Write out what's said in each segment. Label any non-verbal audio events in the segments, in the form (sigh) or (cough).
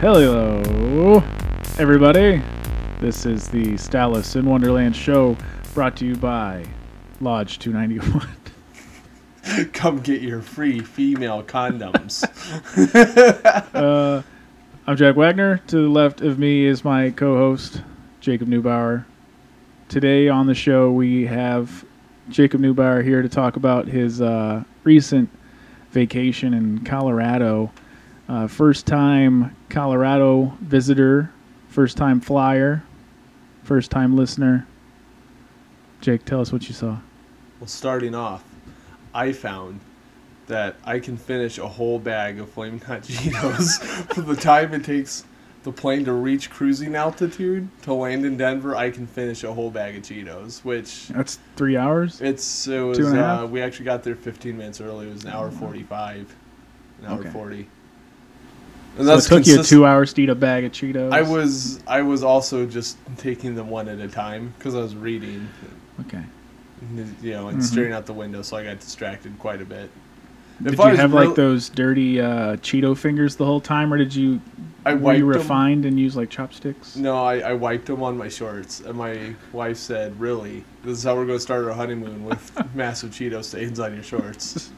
Hello, everybody. This is the Stallus in Wonderland show brought to you by Lodge 291. (laughs) Come get your free female condoms. (laughs) uh, I'm Jack Wagner. To the left of me is my co host, Jacob Neubauer. Today on the show, we have Jacob Neubauer here to talk about his uh, recent vacation in Colorado. Uh, first time Colorado visitor, first time flyer, first time listener. Jake, tell us what you saw. well, starting off, I found that I can finish a whole bag of Flamin' Hot (laughs) Cheetos for the time it takes the plane to reach cruising altitude to land in Denver. I can finish a whole bag of Cheetos, which That's three hours. it's it was uh, we actually got there 15 minutes early. It was an hour 45, an hour Okay. 40. So it took you two hours to eat a bag of Cheetos. I was I was also just taking them one at a time because I was reading, okay. you know, and Mhm. staring out the window, so I got distracted quite a bit. Did If I you have real- like those dirty uh, Cheeto fingers the whole time, or did you I were you refined and use like chopsticks? No, I, I wiped them on my shorts, and my wife said, "Really, this is how we're going to start our honeymoon with (laughs) massive Cheeto stains on your shorts."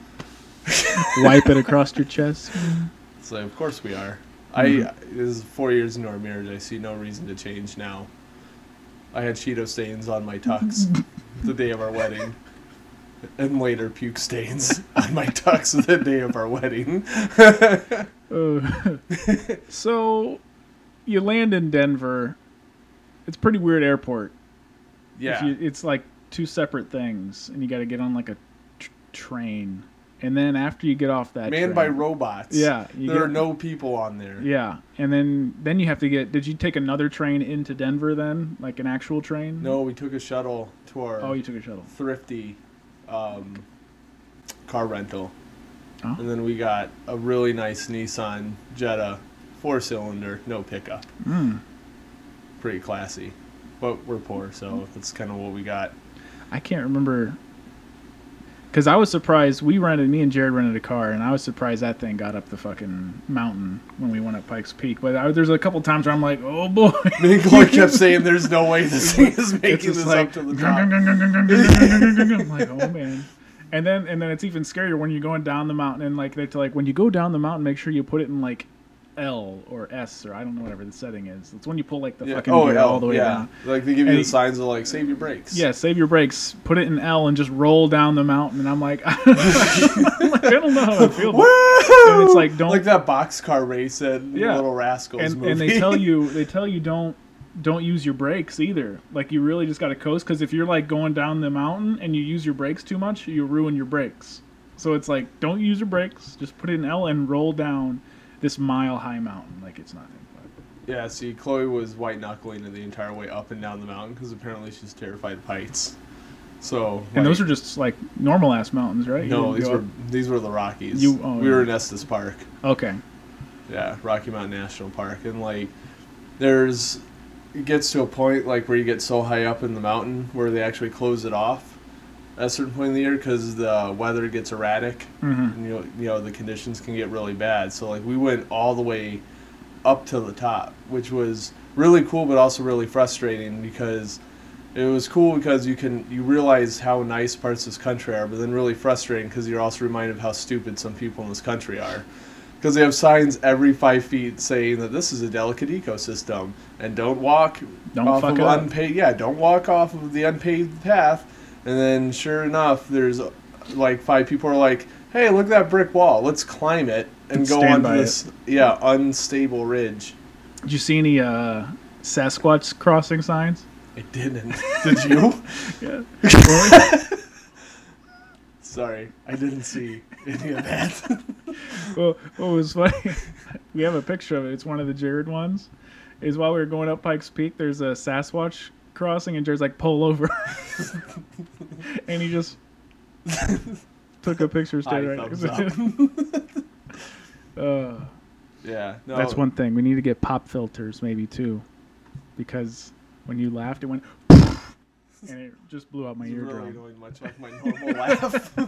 Wipe it across your chest. (laughs) So of course we are. Mhm. I this is four years into our marriage. I see no reason to change now. I had Cheeto stains on my tux (laughs) the day of our wedding, and later puke stains (laughs) on my tux the day of our wedding. (laughs) Uh, so, you land in Denver. It's a pretty weird airport. Yeah, you, it's like two separate things, and you got to get on like a tr- train, and then after you get off that, manned by robots. Yeah, there get- are no people on there. Yeah, and then then you have to get. Did you take another train into Denver then, like an actual train? No, we took a shuttle to our Oh, you took a shuttle. thrifty um, car rental. Oh. And then we got a really nice Nissan Jetta four cylinder, no pickup. Mm. Pretty classy. But we're poor, so that's kind of what we got. I can't remember. Because I was surprised. We rented, me and Jared rented a car, and I was surprised that thing got up the fucking mountain when we went up Pikes Peak. But I, there's a couple times where I'm like, oh boy. Me and Chloe kept (laughs) saying there's no way this thing is making this like, up to the top. I'm like, oh man. And then and then it's even scarier when you're going down the mountain and like they're like when you go down the mountain, make sure you put it in like L or S or I don't know whatever the setting is. It's when you pull like the Yeah. fucking Oh, gear hell, all the way yeah. down. Like they give you And the signs of like save your brakes. Yeah, save your brakes. Put it in L and just roll down the mountain. And I'm like, (laughs) I don't know how I feel. And it's like, don't- like that boxcar race at Yeah. Little Rascals and, movie. and they tell you (laughs) they tell you don't don't use your brakes either. Like you really just got to coast because if you're like going down the mountain and you use your brakes too much, you ruin your brakes. So it's like don't use your brakes. Just put it in L and roll down this mile high mountain like it's nothing. But Yeah, see, Chloe was white knuckling it the entire way up and down the mountain because apparently she's terrified of heights. So, and those are just like normal ass mountains, right? No, these were up- these were the Rockies. You- oh, we were in Estes Park, okay. yeah, Rocky Mountain National Park, and like, there's it gets to a point like where you get so high up in the mountain where they actually close it off at a certain point in the year because the weather gets erratic hmm and you know, you know the conditions can get really bad. So like we went all the way up to the top, which was really cool, but also really frustrating because it was cool because you can you realize how nice parts of this country are, but then really frustrating because you're also reminded of how stupid some people in this country are. Because they have signs every five feet saying that this is a delicate ecosystem and don't walk Don't off fuck of. Yeah, don't walk off of the unpaved path. And then, sure enough, there's uh, like five people are like, "Hey, look at that brick wall. Let's climb it and go Stand onto by this yeah unstable ridge." Did you see any uh, Sasquatch crossing signs? I didn't. (laughs) (laughs) Did you? Yeah. (laughs) Sorry, I didn't see any of that. well, what was funny, we have a picture of it. It's one of the Jared ones. Is while we were going up Pikes Peak, there's a Sasquatch crossing, and Jared's like, pull over. (laughs) and he just took a picture straight right next to. (laughs) Uh, yeah, no, That's one thing. We need to get pop filters, maybe too. Because when you laughed, it went. (laughs) and it just blew out my It's really eardrum. annoying, much like my normal laugh.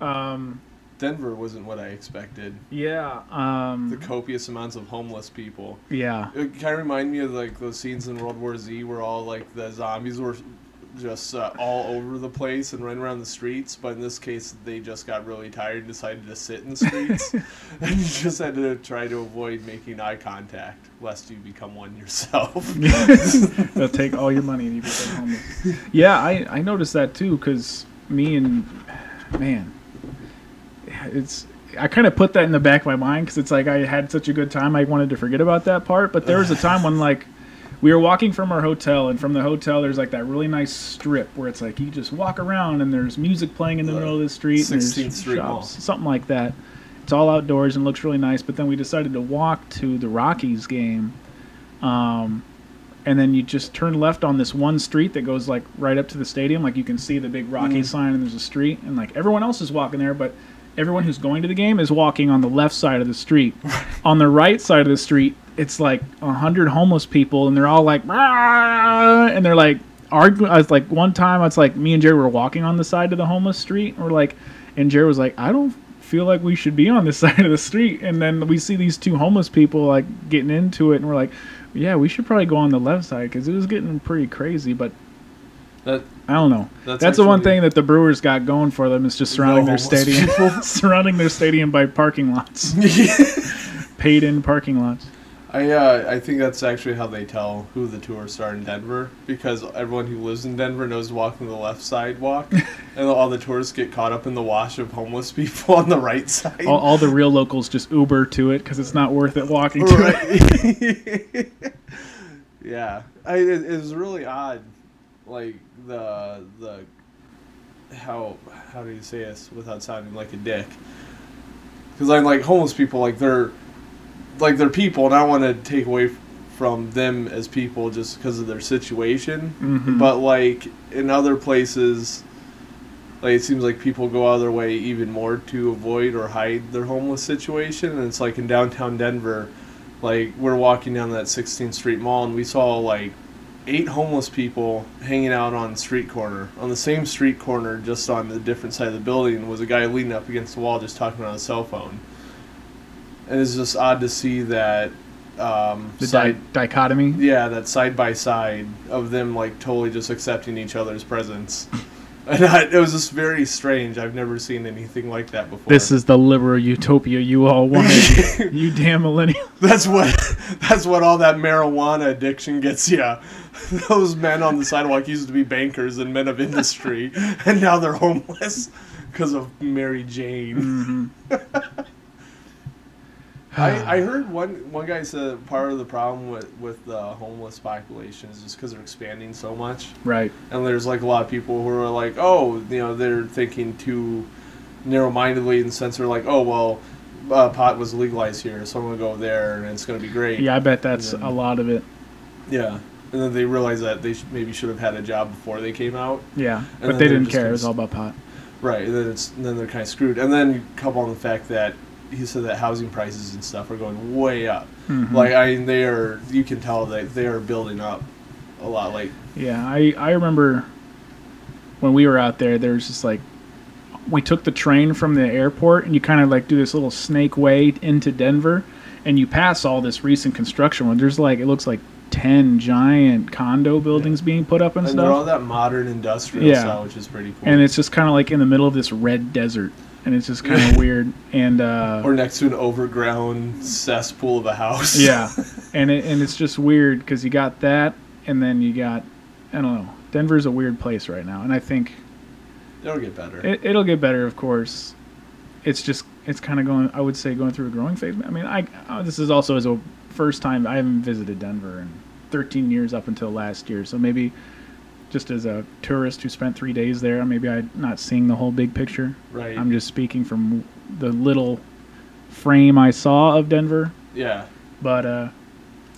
Um, Denver wasn't what I expected. Yeah. Um, The copious amounts of homeless people. yeah. It kind of reminded me of like those scenes in World War Z where all like the zombies were just uh, all over the place and running around the streets. But in this case, they just got really tired and decided to sit in the streets, (laughs) (laughs) and you just had to try to avoid making eye contact lest you become one yourself. (laughs) They'll take all your money and you become homeless. Yeah, I, I noticed that too because me and man, it's I kind of put that in the back of my mind because it's like I had such a good time I wanted to forget about that part. But there was a time when like we were walking from our hotel and from the hotel there's like that really nice strip where it's like you just walk around and there's music playing in the The middle of the street and 16th there's Street Mall. shops, something like that. It's all outdoors and looks really nice. But then we decided to walk to the Rockies game. Um, and then you just turn left on this one street that goes like right up to the stadium. Like you can see the big Rocky Mhm. sign, and there's a street, and like everyone else is walking there, but everyone who's going to the game is walking on the left side of the street. on the right side of the street, it's like a hundred homeless people, and they're all like, and they're like arguing. I was like, one time, it's like me and Jerry were walking on the side of the homeless street, and we're like, and Jerry was like, I don't feel like we should be on this (laughs) side of the street, and then we see these two homeless people like getting into it, and we're like yeah, we should probably go on the left side because it was getting pretty crazy. But That I don't know. That's That's, the one thing that the Brewers got going for them is just The surrounding their stadium, (laughs) surrounding their stadium by parking lots, (laughs) paid in parking lots. I uh, I think that's actually how they tell who the tourists are in Denver because everyone who lives in Denver knows walking the left sidewalk, (laughs) and all the tourists get caught up in the wash of homeless people on the right side. All, all the real locals just Uber to it because it's not worth it walking to it. yeah, I, it, it was really odd, like the the how how do you say this without sounding like a dick? Because I'm like homeless people, like they're like they're people, and I want to take away from them as people just because of their situation. Mhm. But like in other places, like it seems like people go out of their way even more to avoid or hide their homeless situation. And it's like in downtown Denver, like we're walking down that 16th Street Mall and we saw like eight homeless people hanging out on the street corner. On the same street corner, just on the different side of the building, was a guy leaning up against the wall just talking on a cell phone. And it's just odd to see that. Um, the side, di- dichotomy. yeah, that side by side of them like totally just accepting each other's presence. (laughs) And I, it was just very strange. I've never seen anything like that before. This is the liberal utopia you all wanted, (laughs) you damn millennial. (laughs) that's what that's what all that marijuana addiction gets you. Those men on the sidewalk used to be bankers and men of industry, and now they're homeless because of Mary Jane. Mm-hmm. I, (sighs) I heard one one guy said part of the problem with with the homeless population is just because they're expanding so much. right. and there's like a lot of people who are like, oh, you know, they're thinking too narrow-mindedly in the sense they're like, oh, well, uh, pot was legalized here, so I'm gonna go there and it's gonna be great. Yeah, I bet that's And a lot of it. Yeah. And then they realize that they sh- maybe should have had a job before they came out. Yeah, And but they didn't care. It was all about pot. Right. And then it's and then they're kind of screwed. And then couple on the fact that he said that housing prices and stuff are going way up. Mhm. Like I mean, they are. You can tell that they are building up a lot. Like Yeah, I I remember when we were out there. There was just like we took the train from the airport, and you kind of like do this little snake way into Denver, and you pass all this recent construction. Where there's like it looks like ten giant condo buildings being put up and and they're all that modern industrial Yeah. style, which is pretty cool. and it's just kind of like in the middle of this red desert, and it's just (laughs) kind of weird. And uh, or next to an overgrown cesspool of a house. Yeah, (laughs) and it, and it's just weird because you got that, and then you got I don't know. Denver's a weird place right now, and I think it'll get better. it, it'll get better. Of course, it's just it's kind of going. I would say going through a growing phase. I mean, I uh, this is also as a first time I haven't visited Denver in 13 years up until last year, so maybe. Just as a tourist who spent three days there, maybe I'm not seeing the whole big picture. right. I'm just speaking from the little frame I saw of Denver yeah. but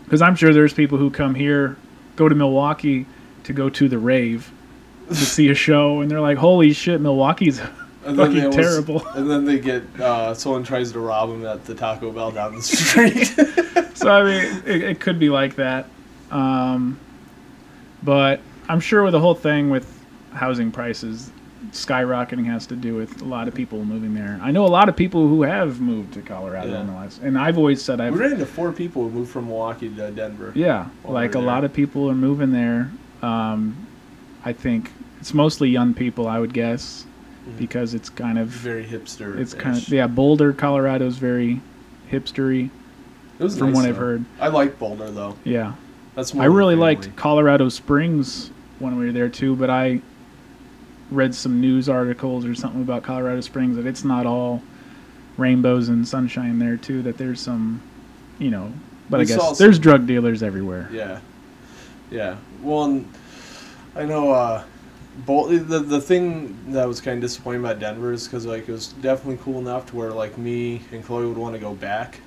because I'm sure there's people who come here, go to Milwaukee to go to the rave to see a show, and they're like, "Holy shit, Milwaukee's (laughs) And fucking almost- terrible." And then they get uh, someone tries to rob them at the Taco Bell down the street. (laughs) so I mean, it, it could be like that. Um, but I'm sure with the whole thing with housing prices, skyrocketing has to do with a lot of people moving there. I know a lot of people who have moved to Colorado Yeah. in the last, and I've always said I've We ran into four people who moved from Milwaukee to Denver. yeah, While like a we're lot of people are moving there. Um, I think it's mostly young people, I would guess, Mhm. because it's kind of Very hipster. it's kind of yeah. Boulder, Colorado is very hipstery It was from nice, what I've heard. I like Boulder though. Yeah, That's I really liked Colorado Springs when we were there too, but I read some news articles or something about Colorado Springs that it's not all rainbows and sunshine there too. That there's some, you know, but We I guess there's drug dealers everywhere. Yeah, yeah. Well, and I know. Uh, Bol- the the thing that was kind of disappointing about Denver is because like it was definitely cool enough to where like me and Chloe would want to go back,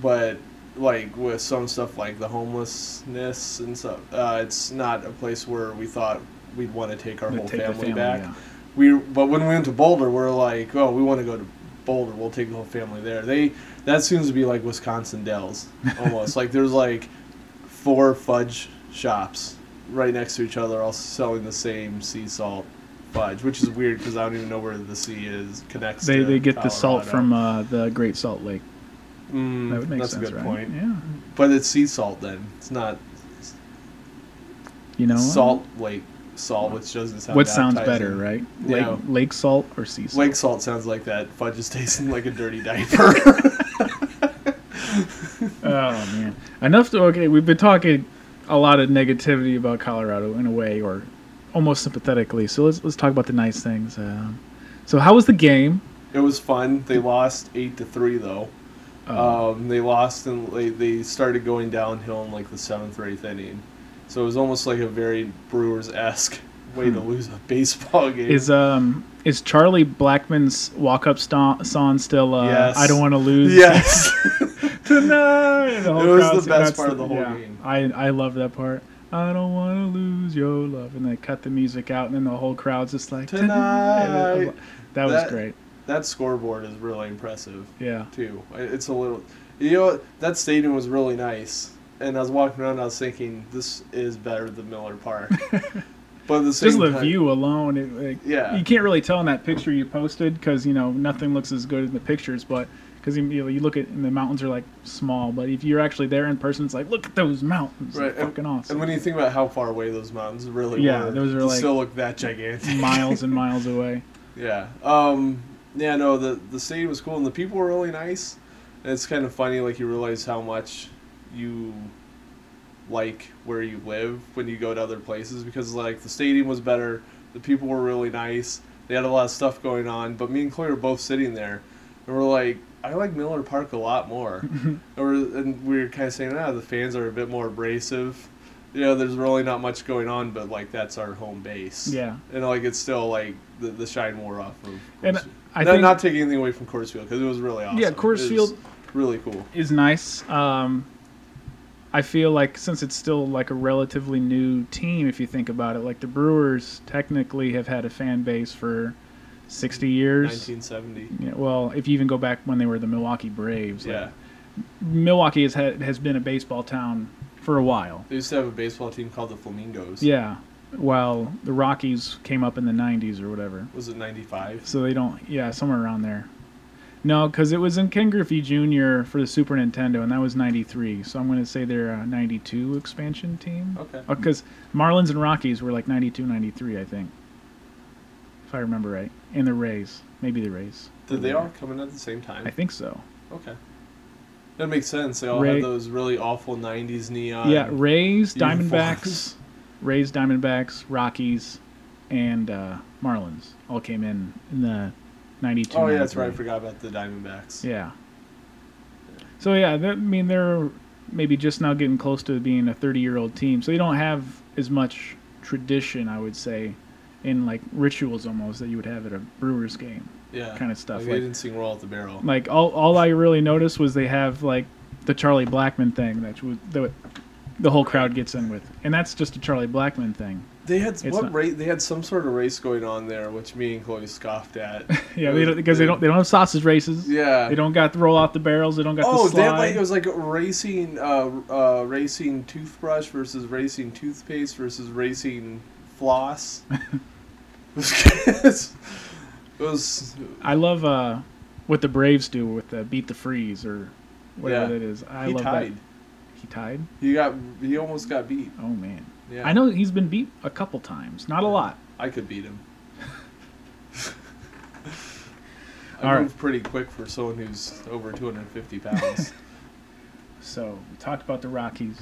but like with some stuff like the homelessness and stuff, uh, it's not a place where we thought we'd want to take our whole take the family, back. yeah. We but when we went to Boulder, we're like, oh, we want to go to Boulder. We'll take the whole family there. They that seems to be like Wisconsin Dells almost. (laughs) like there's like four fudge shops right next to each other, all selling the same sea salt fudge, which is weird because I don't even know where the sea is connects. They to they get the salt Colorado. from uh, the Great Salt Lake. Mm, That would make that's sense, a good right? point. Yeah, But it's sea salt then. It's not you know salt lake salt, which doesn't sound. What sounds better, right? Lake Yeah. lake salt or sea salt? Lake salt sounds like that fudge is tasting like a dirty diaper. (laughs) Oh man! Enough to okay. We've been talking a lot of negativity about Colorado in a way, or almost sympathetically. So let's let's talk about the nice things. Um, so how was the game? It was fun. They lost eight to three though. Uh, Um, they lost and they, they started going downhill in like the seventh or eighth inning. So it was almost like a very Brewers esque (laughs) way to lose a baseball (laughs) game. Hmm. is um is Charlie Blackmon's walk up sto- song still? Uh, Yes. I don't want to lose. yes. (laughs) tonight. The It was the best part of the whole game. I I love that part. I don't want to lose your love, and they cut the music out, and then the whole crowd's just like Tonight. That was That- great. That scoreboard is really impressive Yeah. too. It's a little, you know, that stadium was really nice. And I was walking around, I was thinking, this is better than Miller Park. (laughs) but the same Just the time, view alone, it, like, Yeah. you can't really tell in that picture you posted because you know nothing looks as good in the pictures, but because you, know, you look at and the mountains are like small, but if you're actually there in person, it's like look at those mountains, Right, They're fucking awesome, And when you think about how far away those mountains really Yeah, were, those are like still look that gigantic. miles and (laughs) miles away. Yeah. Um, yeah, no, the the stadium was cool and the people were really nice. And it's kind of funny, like you realize how much you like where you live when you go to other places because like the stadium was better, the people were really nice, they had a lot of stuff going on, but me and Chloe were both sitting there and we're like, I like Miller Park a lot more. (laughs) or and we were kind of saying, ah, the fans are a bit more abrasive. You know, there's really not much going on, but like that's our home base. Yeah, And like it's still like the, the shine wore off of. And. I not, think not taking anything away from Coors Field because it was really awesome. yeah, Coors Field really cool. is nice. Um, I feel like since it's still like a relatively new team, if you think about it, like the Brewers technically have had a fan base for sixty years. 1970. Yeah, well, if you even go back when they were the Milwaukee Braves, like, Yeah, Milwaukee has had, has been a baseball town for a while. they used to have a baseball team called the Flamingos. Yeah, while the Rockies came up in the '90s or whatever, Was it 95? so they don't. Yeah, somewhere around there. No, because it was in Ken Griffey Jr. for the Super Nintendo, and that was '93. So I'm going to say they're a '92 expansion team. Okay. Uh, because Marlins and Rockies were like 92, 93, I think, if I remember right. And the Rays, maybe the Rays. Did they all come in at the same time? I think so. Okay. That makes sense. They all Ray- had those really awful 90s neon. yeah, Rays. Diamondbacks, Rays, Diamondbacks, Rockies, and uh, Marlins all came in in the 92. Oh, yeah, that's right. I forgot about the Diamondbacks. Yeah. So yeah, that, I mean they're maybe just now getting close to being a 30-year-old team, so they don't have as much tradition, I would say, in like rituals almost that you would have at a Brewers game, Yeah. kind of stuff. Like, they didn't sing Roll Out the Barrel. like all all I really noticed was they have like the Charlie Blackmon thing that was the the whole crowd gets in with, and that's just a Charlie Blackmon thing. They had It's what not- race? They had some sort of race going on there, which me and Chloe scoffed at. (laughs) Yeah, they don't, because they don't they don't have sausage races. Yeah. They don't got the roll off the barrels. They don't got Oh, the they slide. had like it was like racing, uh, uh, racing toothbrush versus racing toothpaste versus racing floss. (laughs) (laughs) it it was I love uh, what the Braves do with the beat the freeze or whatever Yeah. that is. I he love tied. that. He tied. He got he almost got beat. Oh man, Yeah. I know he's been beat a couple times, not a lot. I could beat him. (laughs) I All right. move pretty quick for someone who's over 250 pounds. (laughs) So we talked about the Rockies.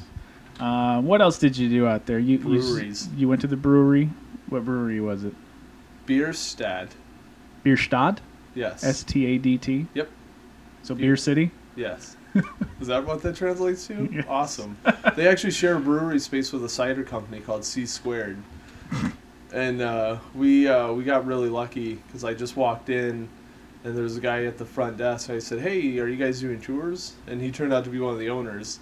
Uh, what else did you do out there? You you Breweries. You, went to the brewery. What brewery was it? Bierstadt. Bierstadt. Yes. S T A D T. Yep. So Beer- Beer City. Yes. (laughs) Is that what that translates to? Yes. Awesome. They actually share a brewery space with a cider company called C Squared, and uh, we uh, we got really lucky because I just walked in, and there was a guy at the front desk. I said, "Hey, are you guys doing tours?" And he turned out to be one of the owners,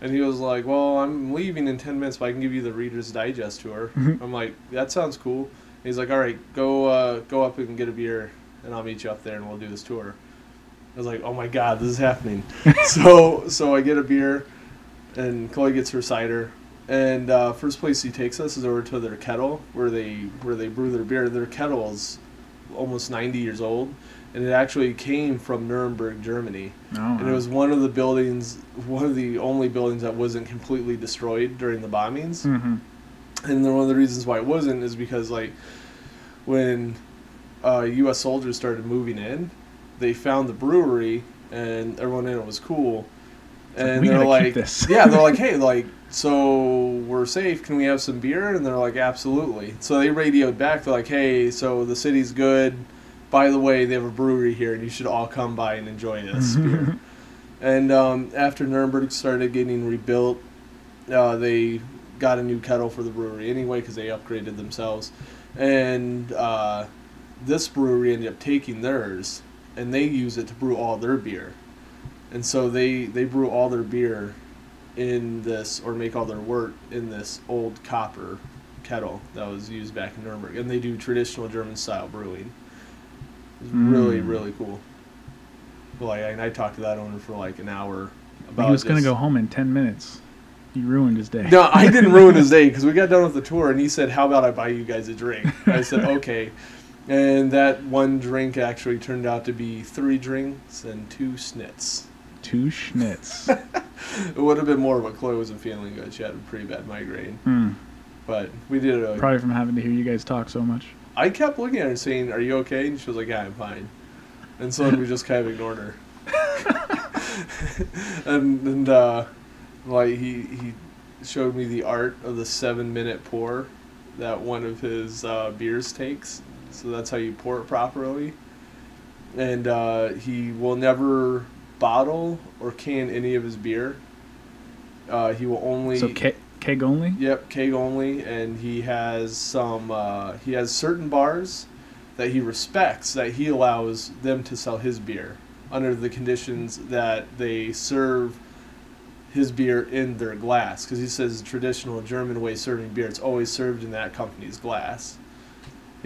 and he was like, "Well, I'm leaving in ten minutes, but I can give you the Reader's Digest tour." (laughs) I'm like, "That sounds cool." And he's like, "All right, go uh, go up and get a beer, and I'll meet you up there, and we'll do this tour." I was like, "Oh my god, this is happening!" (laughs) so so I get a beer, and Chloe gets her cider, and uh, first place he takes us is over to their kettle where they where they brew their beer. Their kettle is almost ninety years old, and it actually came from Nuremberg, Germany, Oh, and it was one of the buildings, one of the only buildings that wasn't completely destroyed during the bombings hmm and then one of the reasons why it wasn't is because like when uh, U.S. soldiers started moving in, they found the brewery and everyone in it was cool, and we they're like, yeah, they're like, (laughs) hey, like, so we're safe. Can we have some beer? And they're like, absolutely. So they radioed back. They're like, hey, so the city's good. By the way, they have a brewery here, and you should all come by and enjoy this (laughs) beer. And um, after Nuremberg started getting rebuilt, uh, they got a new kettle for the brewery anyway because they upgraded themselves. And uh, this brewery ended up taking theirs, and they use it to brew all their beer. And so they, they brew all their beer in this, or make all their wort in this old copper kettle that was used back in Nuremberg. And they do traditional German style brewing. It's really, Mm. really cool. Like, and I talked to that owner for like an hour about he was gonna go home in ten minutes. He ruined his day. no, I didn't ruin his (laughs) day because we got done with the tour and he said, "How about I buy you guys a drink?" I said, (laughs) "Okay," and that one drink actually turned out to be three drinks and two snits. Two schnitz. (laughs) It would have been more, but Chloe wasn't feeling good. She had a pretty bad migraine, Hmm. but we did it. Probably from having to hear you guys talk so much. I kept looking at her and saying, "Are you okay?" And she was like, "Yeah, I'm fine." And so then we just kind of ignored her. (laughs) and and uh, like he he showed me the art of the seven minute pour that one of his uh, beers takes. So that's how you pour it properly. And uh, he will never bottle or can any of his beer. Uh, he will only So ke- keg only. Yep, keg only, and he has some. Uh, he has certain bars that he respects that he allows them to sell his beer under the conditions that they serve his beer in their glass because he says the traditional German way serving beer it's always served in that company's glass.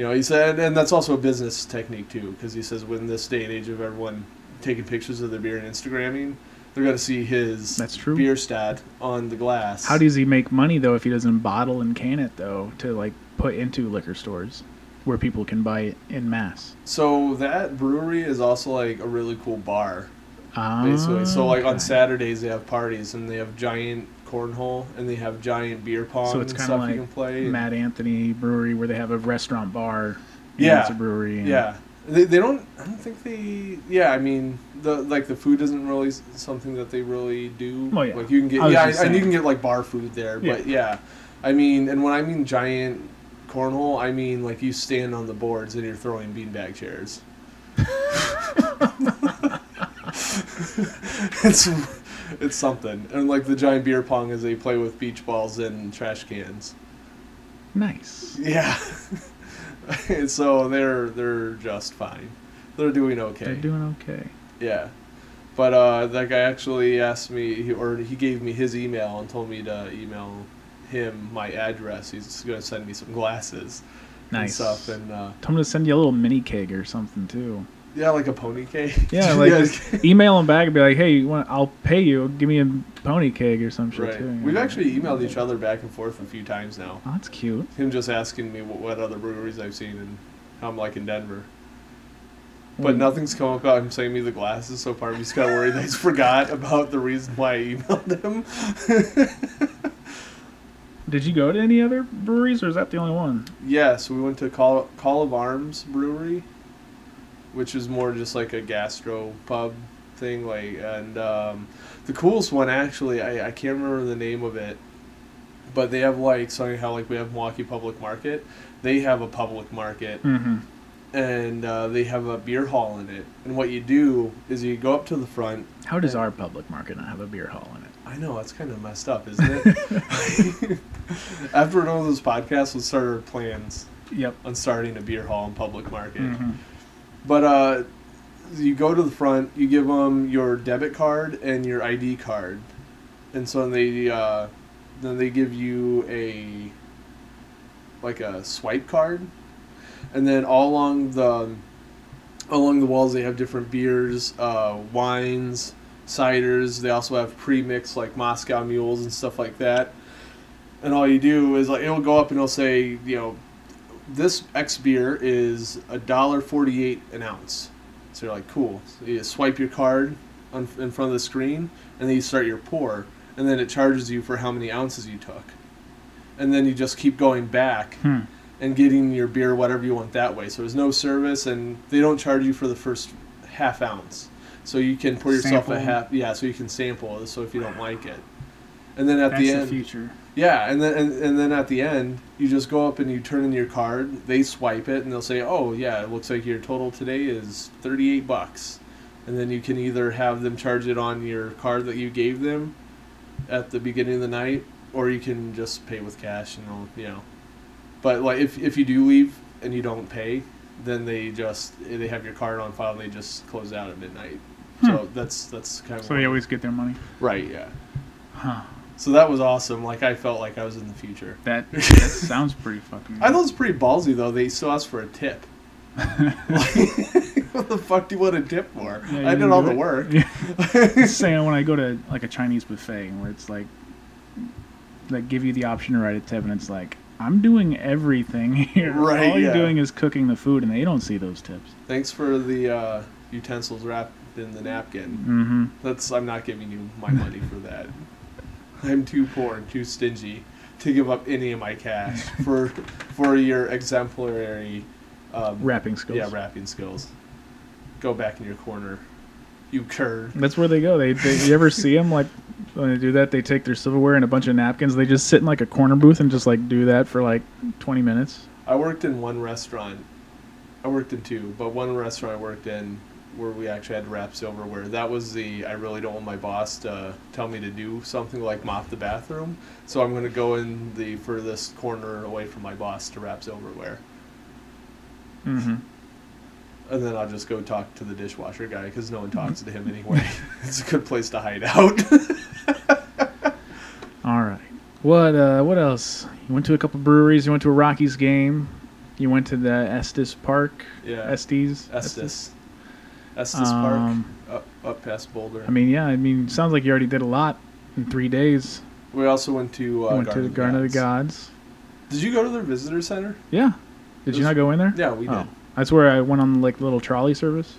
You know, he said, and that's also a business technique too because he says when this day and age of everyone taking pictures of their beer and Instagramming, they're gonna see his That's true. Bierstadt on the glass. How does he make money though if he doesn't bottle and can it though to like put into liquor stores where people can buy it in mass? So that brewery is also like a really cool bar, basically. so like on ah. Saturdays they have parties and they have giant cornhole and they have giant beer pong So it's kind of like you can play. Matt Anthony Brewery where they have a restaurant bar. and Yeah. it's a brewery. and- Yeah, they, they don't. I don't think they. Yeah, I mean the like the food isn't really something that they really do. Well, yeah. Like you can get I yeah, just and you can get like bar food there, but yeah, I mean, and when I mean giant cornhole, I mean like you stand on the boards and you're throwing beanbag chairs. (laughs) (laughs) it's it's something, and like the giant beer pong is they play with beach balls and trash cans. Nice. Yeah. (laughs) And so they're they're just fine. They're doing okay. They're doing okay. yeah. But uh, that guy actually asked me, or he gave me his email and told me to email him my address. He's going to send me some glasses Nice. and stuff. And uh, Tell him to send you a little mini keg or something too. Yeah, like a pony keg. (laughs) Yeah, like just email them back and be like, "Hey, you want, I'll pay you. Give me a pony keg or some shit right. too." you We've actually emailed each other back and forth a few times now. Oh, that's cute. Him just asking me what, what other breweries I've seen and how I'm like in Denver. But Mm. nothing's come up about him sending me the glasses so far. I'm just kind of worried that he's forgot about the reason why I emailed him. (laughs) Did you go to any other breweries, or is that the only one? yeah, so we went to Call, Call to Arms Brewery, which is more just like a gastro pub thing. Like, and um, the coolest one actually, I, I can't remember the name of it, but they have like something how like we have Milwaukee Public Market. They have a public market Mm-hmm. and uh, they have a beer hall in it. And what you do is you go up to the front. How does our public market not have a beer hall in it? I know it's kind of messed up, isn't it? (laughs) After one of those podcasts, we'll start our plans Yep. on starting a beer hall in public market. Mm-hmm. But uh, you go to the front, you give them your debit card and your ID card, and so they uh, then they give you a like a swipe card, and then all along the along the walls they have different beers, uh, wines, ciders. They also have pre-mixed like Moscow mules and stuff like that. And all you do is like it'll go up and it'll say you know this X beer is a dollar forty-eight an ounce. So you're like, cool. So you swipe your card on, in front of the screen, and then you start your pour, and then it charges you for how many ounces you took, and then you just keep going back Hmm. and getting your beer whatever you want that way. So there's no service, and they don't charge you for the first half ounce. So you can pour yourself a Sample. half, yeah. So you can sample. So if you don't like it, and then at That's the end, the, future. Yeah, and then and, and then at the end, you just go up and you turn in your card. They swipe it, and they'll say, "Oh, yeah, it looks like your total today is thirty-eight bucks." And then you can either have them charge it on your card that you gave them at the beginning of the night, or you can just pay with cash, and you know. But like, if if you do leave and you don't pay, then they just they have your card on file. and They just close out at midnight. Hmm. So that's that's kind of So they always get their money. right, yeah. Huh. So that was awesome. Like I felt like I was in the future. That, (laughs) that sounds pretty fucking. I thought it was pretty ballsy though. They still asked for a tip. (laughs) (laughs) what the fuck do you want a tip for? Yeah, I did all the it. work. Yeah. saying when I go to like a Chinese buffet where it's like, like give you the option to write a tip, and it's like I'm doing everything here. Right, All you're yeah. doing is cooking the food, and they don't see those tips. Thanks for the uh, utensils wrapped in the napkin. Mm-hmm. That's I'm not giving you my money for that. I'm too poor and too stingy to give up any of my cash (laughs) for for your exemplary um, Wrapping skills. Yeah, wrapping skills. Go back in your corner, you cur. That's where they go. They, they you ever see them like when they do that? They take their silverware and a bunch of napkins. They just sit in like a corner booth and just like do that for like 20 minutes. I worked in one restaurant. I worked in two, but one restaurant I worked in where we actually had to wrap silverware. That was the I really don't want my boss to tell me to do something like mop the bathroom, so I'm going to go in the furthest corner away from my boss to wrap silverware, Mm-hmm. and then I'll just go talk to the dishwasher guy because no one talks to him anyway. (laughs) it's a good place to hide out. (laughs) All right. What uh, what else? You went to a couple breweries. You went to a Rockies game. You went to the Estes Park. yeah, Estes. Estes, Estes Park, Um, up up past Boulder. I mean, yeah. I mean, sounds like you already did a lot in three days. we also went to uh, went to the Garden of the Gods. Did you go to their visitor center? Yeah. Did you not go in there? Yeah, we did. Oh, that's where I went on like little trolley service.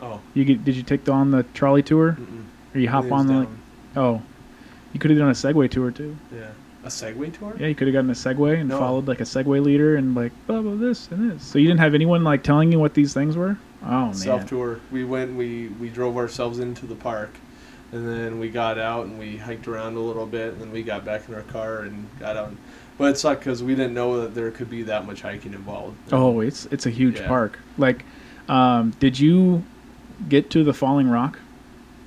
Oh. You get, did you take on the trolley tour, Mm-mm. or you hop on the? Like, oh, you could have done a Segway tour too. Yeah. A Segway tour? Yeah, you could have gotten a Segway and No. followed like a Segway leader and like blah blah this and this. So you didn't have anyone like telling you what these things were. Oh man. Self tour. We went. We we drove ourselves into the park, and then we got out and we hiked around a little bit, and then we got back in our car and got out. But it sucked because we didn't know that there could be that much hiking involved. Oh, it's it's a huge Yeah. park. Like, um, did you get to the Falling Rock,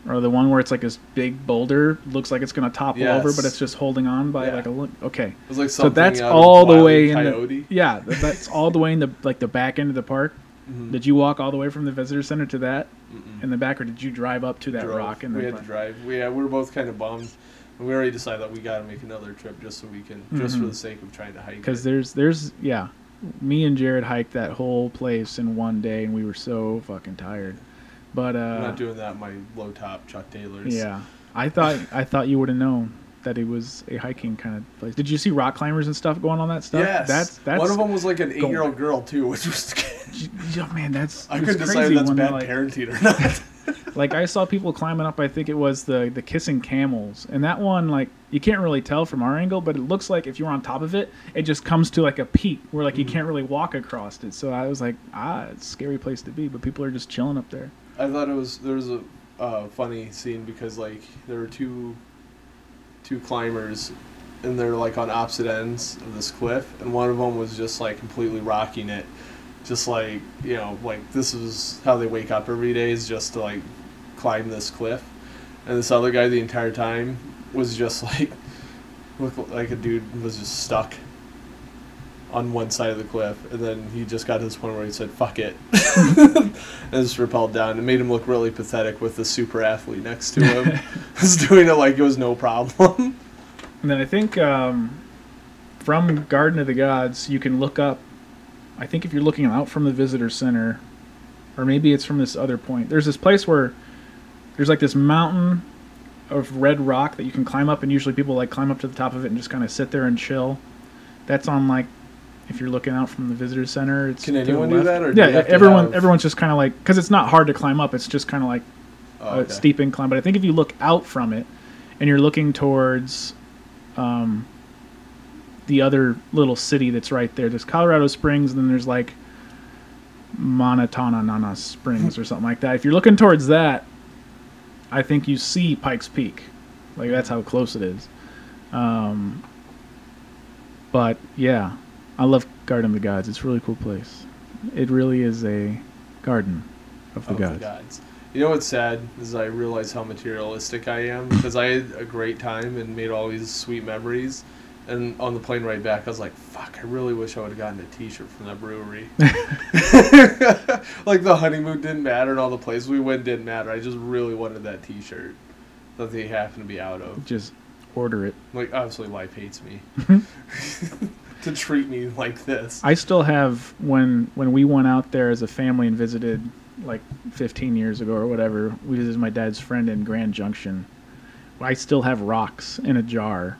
or the one where it's like this big boulder looks like it's gonna topple over, but it's just holding on by Yeah. like a look. Okay, It was like so that's all the way in the yeah, that's all the way in the like the back end of the park. Mhm. Did you walk all the way from the visitor center to that Mm-mm. in the back, or did you drive up to that Drove. rock? And we had to drive. We yeah, we were both kind of bummed. And we already decided that we got to make another trip just so we can, just for Mhm. the sake of trying to hike. because there's there's yeah me and Jared hiked that whole place in one day, and we were so fucking tired. But uh, I'm not doing that my low top Chuck Taylors. yeah, I thought I thought you would have known that it was a hiking kind of place. Did you see rock climbers and stuff going on that stuff? Yes. that's that's one of them was like an eight year old girl too, which was. Oh, man, that's I couldn't decide that's bad like, parenting or not. (laughs) like I saw people climbing up. I think it was the the kissing camels, and that one like you can't really tell from our angle, but it looks like if you're on top of it, it just comes to like a peak where like you Mm-hmm. can't really walk across it. So I was like, ah, it's a scary place to be, but people are just chilling up there. I thought it was there was a uh, funny scene because like there were two two climbers and they're like on opposite ends of this cliff and one of them was just like completely rocking it. Just like you know like this is how they wake up every day is just to like climb this cliff. And this other guy the entire time was just (laughs) like looked like a dude was just stuck on one side of the cliff and then he just got to this point where he said fuck it (laughs) (laughs) and just repelled down. It made him look really pathetic with the super athlete next to him. (laughs) was doing it like it was no problem. And then I think um, from Garden of the Gods, you can look up. I think if you're looking out from the visitor center, or maybe it's from this other point. There's this place where there's like this mountain of red rock that you can climb up, and usually people like climb up to the top of it and just kind of sit there and chill. That's on like if you're looking out from the visitor center. It's Can anyone do that, or yeah, you have to everyone have- everyone's just kind of like because it's not hard to climb up. It's just kind of like Oh, a steep incline. But I think if you look out from it and you're looking towards um, the other little city that's right there, there's Colorado Springs, and then there's like Monotonanana Springs or something like that. If you're looking towards that, I think you see Pikes Peak. Like that's how close it is. Um, but yeah, I love Garden of the Gods. It's a really cool place. It really is a garden of the of gods. the gods. You know what's sad is I realize how materialistic I am because I had a great time and made all these sweet memories. And on the plane right back, I was like, "Fuck! I really wish I would have gotten a T-shirt from that brewery." (laughs) (laughs) like the honeymoon didn't matter, and all the places we went didn't matter. I just really wanted that T-shirt that they happen to be out of. Just order it. Like, obviously, life hates me (laughs) to treat me like this. I still have when when we went out there as a family and visited like 15 years ago or whatever. We visited my dad's friend in Grand Junction. I still have rocks in a jar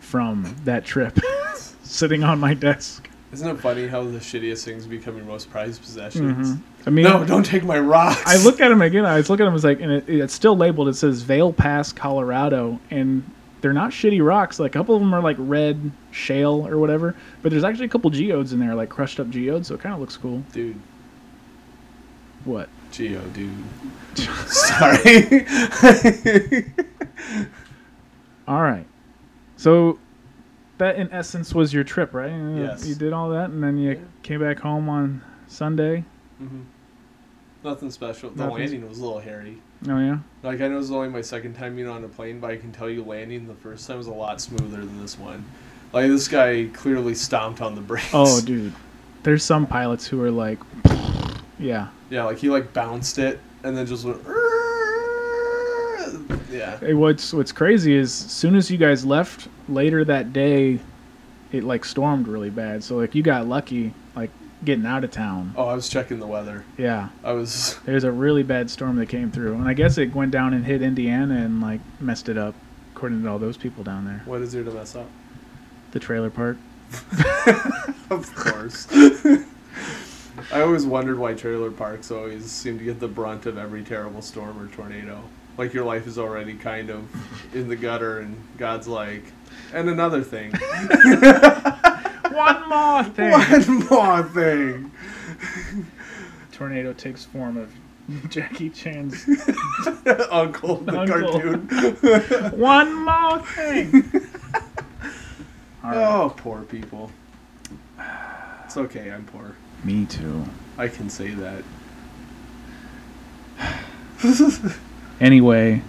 from that trip (laughs) sitting on my desk. Isn't it funny how the shittiest things become your most prized possessions? Mhm. I mean, No, (laughs) don't take my rocks. I look at them again. I was looking at them. I was like, and it, it's still labeled. It says Vail Pass, Colorado, and they're not shitty rocks. Like a couple of them are like red shale or whatever, but there's actually a couple geodes in there, like crushed up geodes. So it kind of looks cool. dude. What? Geo, dude. (laughs) Sorry. (laughs) All right. So that in essence was your trip, right? Yes. You did all that, and then you Yeah. came back home on Sunday. hmm Nothing special. The Nothing- landing was a little hairy. Oh yeah. Like I know it was only my second time being on a plane, but I can tell you landing the first time was a lot smoother than this one. Like this guy clearly stomped on the brakes. Oh, dude. There's some pilots who are like, (laughs) yeah. Yeah, like he like bounced it and then just went. Yeah. Hey, what's what's crazy is as soon as you guys left later that day, it like stormed really bad. So like you got lucky, getting out of town. Oh, I was checking the weather. Yeah. I was. There's a really bad storm that came through, and I guess it went down and hit Indiana and like messed it up, according to all those people down there. What is there to mess up? The trailer park. (laughs) Of course. I always wondered why trailer parks always seem to get the brunt of every terrible storm or tornado. Like your life is already kind of in the gutter, and God's like, and another thing. (laughs) One more (laughs) thing. One more thing. Tornado takes form of Jackie Chan's. (laughs) Uncle, the Uncle. cartoon. (laughs) One more thing. All right. Oh, poor people. It's okay, I'm poor. Me too. I can say that. (sighs) Anyway,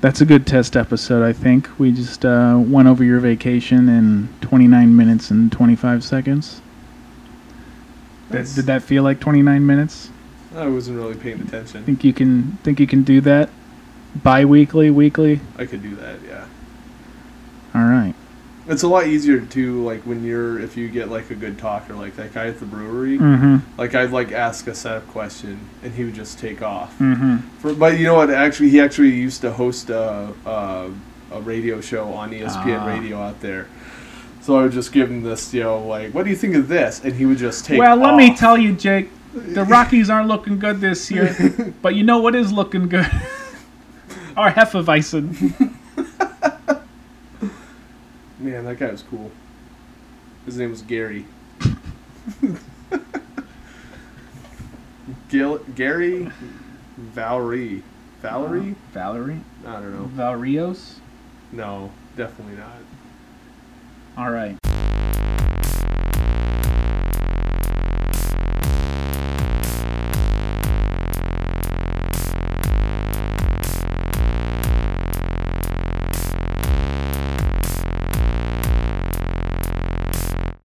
that's a good test episode. I think we just uh, went over your vacation in 29 minutes and 25 seconds. That, did that feel like 29 minutes? I wasn't really paying attention. Think you can think you can do that bi-weekly, weekly? I could do that, yeah. All right. It's a lot easier to like when you're if you get like a good talker like that guy at the brewery. Mm-hmm. Like I'd like ask a setup question and he would just take off. Mm-hmm. For, but you know what? Actually, he actually used to host a a, a radio show on ESPN Ah. Radio out there. So I would just give him this, you know, like, what do you think of this? And he would just take. Well, let me tell you, Jake, the (laughs) Rockies aren't looking good this year. but you know what is looking good? (laughs) Our Hefeweizen. (laughs) Man, that guy was cool. His name was Gary. (laughs) Gil- Gary Valerie. Valerie? Uh, Valerie? I don't know. Valrios? No, definitely not. All right.